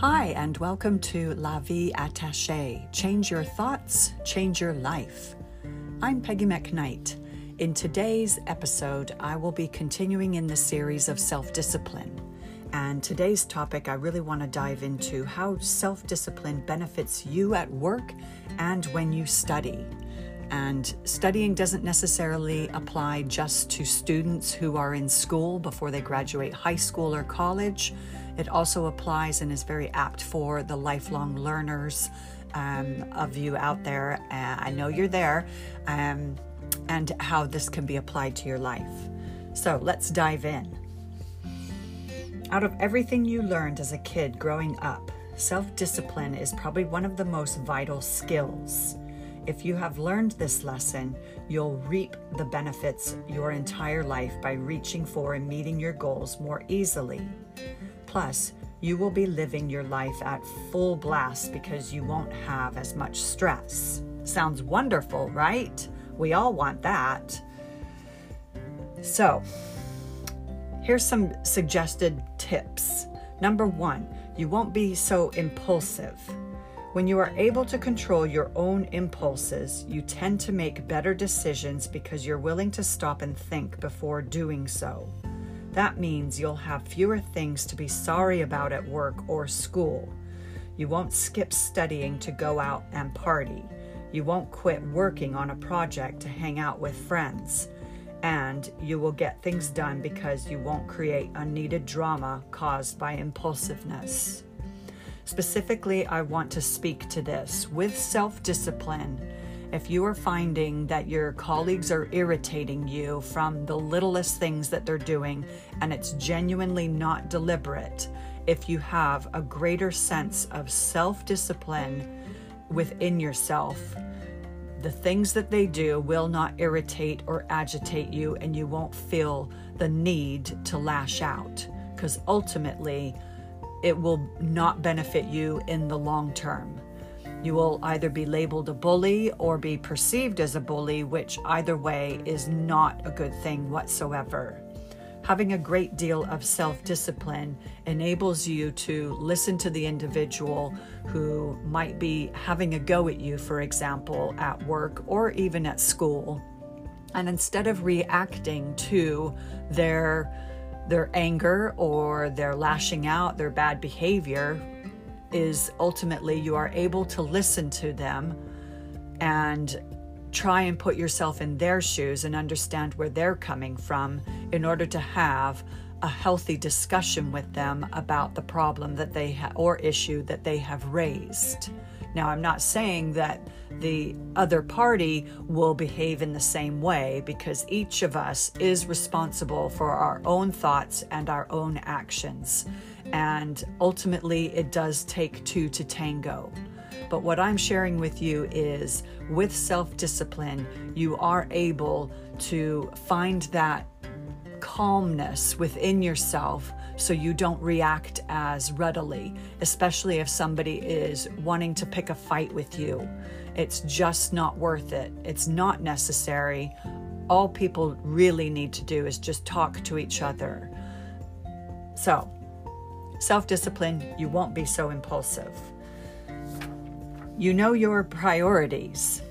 Hi, and welcome to La Vie Attachée Change Your Thoughts, Change Your Life. I'm Peggy McKnight. In today's episode, I will be continuing in the series of self discipline. And today's topic, I really want to dive into how self discipline benefits you at work and when you study. And studying doesn't necessarily apply just to students who are in school before they graduate high school or college. It also applies and is very apt for the lifelong learners um, of you out there. Uh, I know you're there, um, and how this can be applied to your life. So let's dive in. Out of everything you learned as a kid growing up, self discipline is probably one of the most vital skills. If you have learned this lesson, you'll reap the benefits your entire life by reaching for and meeting your goals more easily. Plus, you will be living your life at full blast because you won't have as much stress. Sounds wonderful, right? We all want that. So, here's some suggested tips. Number one, you won't be so impulsive. When you are able to control your own impulses, you tend to make better decisions because you're willing to stop and think before doing so. That means you'll have fewer things to be sorry about at work or school. You won't skip studying to go out and party. You won't quit working on a project to hang out with friends. And you will get things done because you won't create unneeded drama caused by impulsiveness. Specifically, I want to speak to this with self discipline. If you are finding that your colleagues are irritating you from the littlest things that they're doing and it's genuinely not deliberate, if you have a greater sense of self discipline within yourself, the things that they do will not irritate or agitate you, and you won't feel the need to lash out because ultimately it will not benefit you in the long term. You will either be labeled a bully or be perceived as a bully, which either way is not a good thing whatsoever. Having a great deal of self discipline enables you to listen to the individual who might be having a go at you, for example, at work or even at school. And instead of reacting to their their anger or their lashing out, their bad behavior, is ultimately you are able to listen to them and try and put yourself in their shoes and understand where they're coming from in order to have a healthy discussion with them about the problem that they ha- or issue that they have raised. Now, I'm not saying that the other party will behave in the same way because each of us is responsible for our own thoughts and our own actions. And ultimately, it does take two to tango. But what I'm sharing with you is with self discipline, you are able to find that calmness within yourself so you don't react as readily, especially if somebody is wanting to pick a fight with you. It's just not worth it. It's not necessary. All people really need to do is just talk to each other. So, self discipline, you won't be so impulsive. You know your priorities.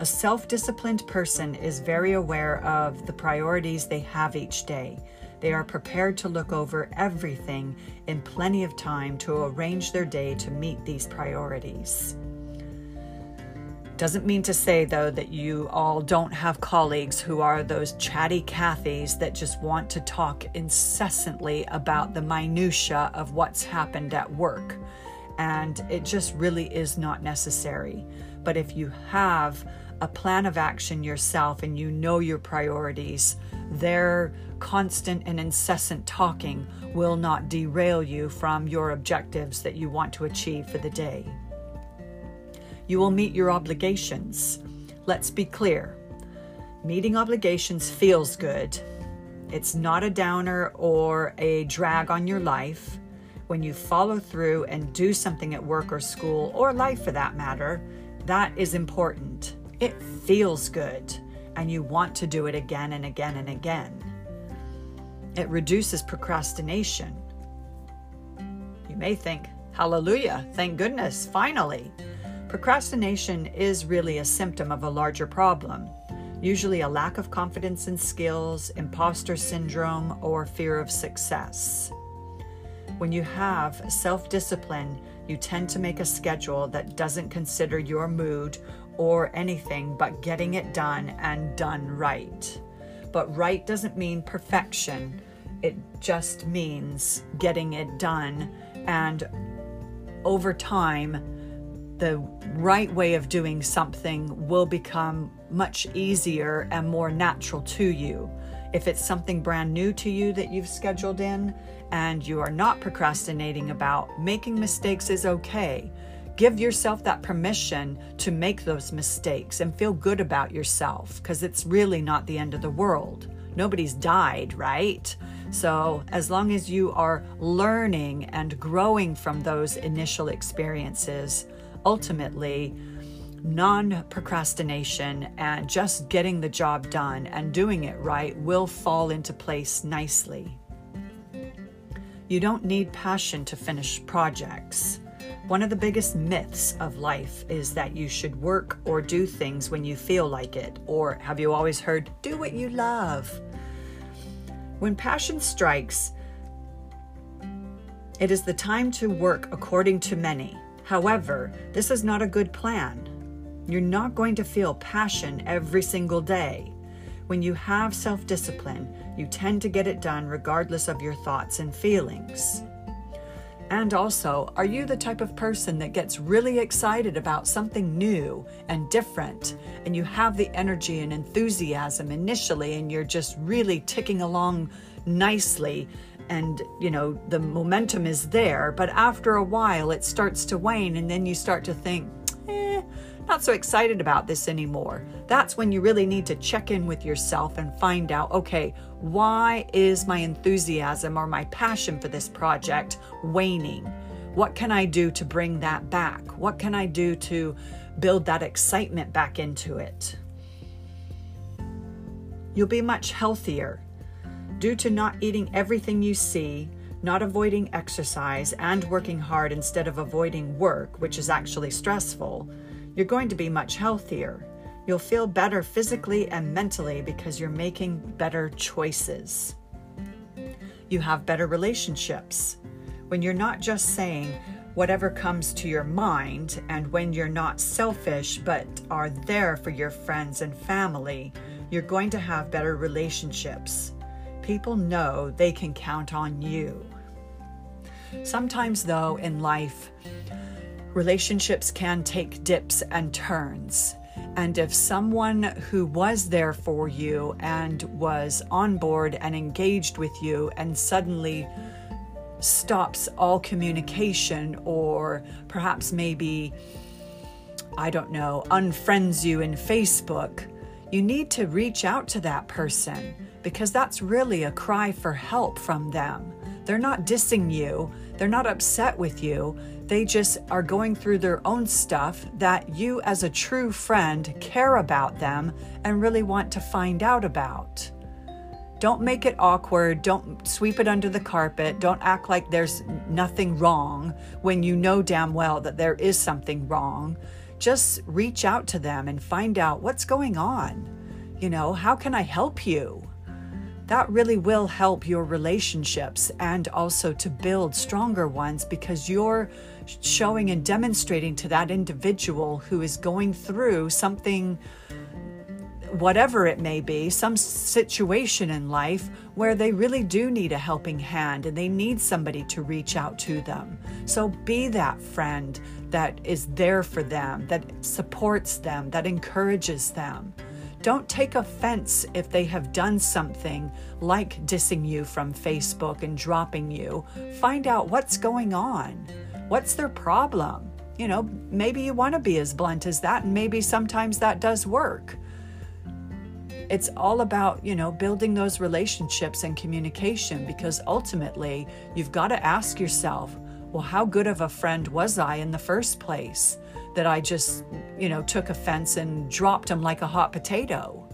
A self disciplined person is very aware of the priorities they have each day. They are prepared to look over everything in plenty of time to arrange their day to meet these priorities. Doesn't mean to say, though, that you all don't have colleagues who are those chatty Cathys that just want to talk incessantly about the minutiae of what's happened at work. And it just really is not necessary. But if you have a plan of action yourself and you know your priorities, their constant and incessant talking will not derail you from your objectives that you want to achieve for the day. You will meet your obligations. Let's be clear meeting obligations feels good. It's not a downer or a drag on your life. When you follow through and do something at work or school, or life for that matter, that is important. It feels good, and you want to do it again and again and again. It reduces procrastination. You may think, Hallelujah. Thank goodness. Finally. Procrastination is really a symptom of a larger problem, usually a lack of confidence in skills, imposter syndrome, or fear of success. When you have self discipline, you tend to make a schedule that doesn't consider your mood or anything but getting it done and done right. But right doesn't mean perfection, it just means getting it done. And over time, the right way of doing something will become much easier and more natural to you. If it's something brand new to you that you've scheduled in and you are not procrastinating about, making mistakes is okay. Give yourself that permission to make those mistakes and feel good about yourself because it's really not the end of the world. Nobody's died, right? So, as long as you are learning and growing from those initial experiences, ultimately, non procrastination and just getting the job done and doing it right will fall into place nicely. You don't need passion to finish projects. One of the biggest myths of life is that you should work or do things when you feel like it. Or have you always heard, do what you love? When passion strikes, it is the time to work according to many. However, this is not a good plan. You're not going to feel passion every single day. When you have self discipline, you tend to get it done regardless of your thoughts and feelings. And also, are you the type of person that gets really excited about something new and different, and you have the energy and enthusiasm initially, and you're just really ticking along nicely, and you know, the momentum is there, but after a while it starts to wane, and then you start to think, eh, not so excited about this anymore. That's when you really need to check in with yourself and find out okay, why is my enthusiasm or my passion for this project waning? What can I do to bring that back? What can I do to build that excitement back into it? You'll be much healthier due to not eating everything you see, not avoiding exercise, and working hard instead of avoiding work, which is actually stressful you're going to be much healthier. You'll feel better physically and mentally because you're making better choices. You have better relationships. When you're not just saying whatever comes to your mind, and when you're not selfish but are there for your friends and family, you're going to have better relationships. People know they can count on you. Sometimes, though, in life, relationships can take dips and turns. And if someone who was there for you and was on board and engaged with you and suddenly stops all communication or perhaps maybe, I don't know, unfriends you in Facebook, you need to reach out to that person because that's really a cry for help from them. They're not dissing you, they're not upset with you. They just are going through their own stuff that you, as a true friend, care about them and really want to find out about. Don't make it awkward. Don't sweep it under the carpet. Don't act like there's nothing wrong when you know damn well that there is something wrong. Just reach out to them and find out what's going on. You know, how can I help you? That really will help your relationships and also to build stronger ones because you're showing and demonstrating to that individual who is going through something whatever it may be, some situation in life where they really do need a helping hand and they need somebody to reach out to them. So be that friend that is there for them, that supports them, that encourages them. Don't take offense if they have done something like dissing you from Facebook and dropping you. Find out what's going on. What's their problem? You know, maybe you want to be as blunt as that, and maybe sometimes that does work. It's all about, you know, building those relationships and communication because ultimately you've got to ask yourself, well, how good of a friend was I in the first place? That I just, you know, took offense and dropped him like a hot potato.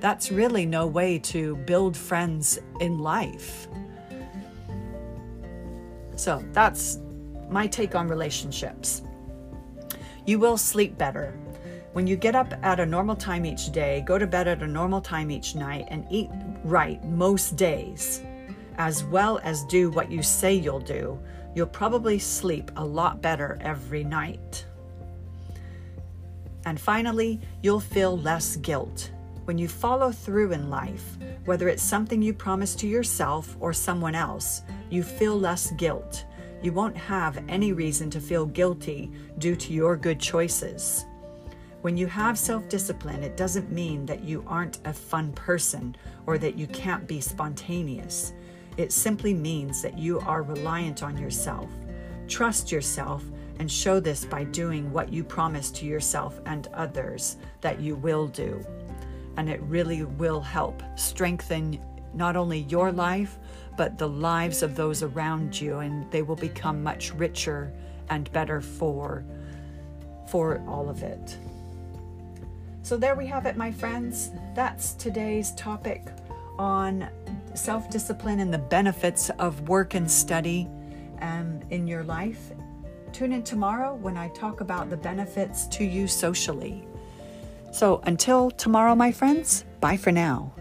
That's really no way to build friends in life. So that's my take on relationships. You will sleep better. When you get up at a normal time each day, go to bed at a normal time each night, and eat right most days, as well as do what you say you'll do, you'll probably sleep a lot better every night. And finally, you'll feel less guilt. When you follow through in life, whether it's something you promise to yourself or someone else, you feel less guilt. You won't have any reason to feel guilty due to your good choices. When you have self discipline, it doesn't mean that you aren't a fun person or that you can't be spontaneous. It simply means that you are reliant on yourself. Trust yourself and show this by doing what you promise to yourself and others that you will do. And it really will help strengthen not only your life, but the lives of those around you, and they will become much richer and better for, for all of it. So, there we have it, my friends. That's today's topic on self discipline and the benefits of work and study um, in your life. Tune in tomorrow when I talk about the benefits to you socially. So, until tomorrow, my friends, bye for now.